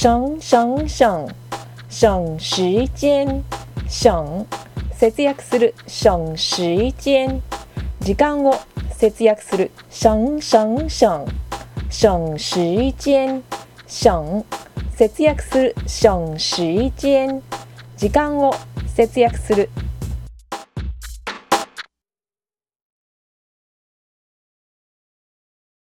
省省省省時間省節約する。省時間時間を節約する。省省省省時間省節約する。省時間時間を節約する。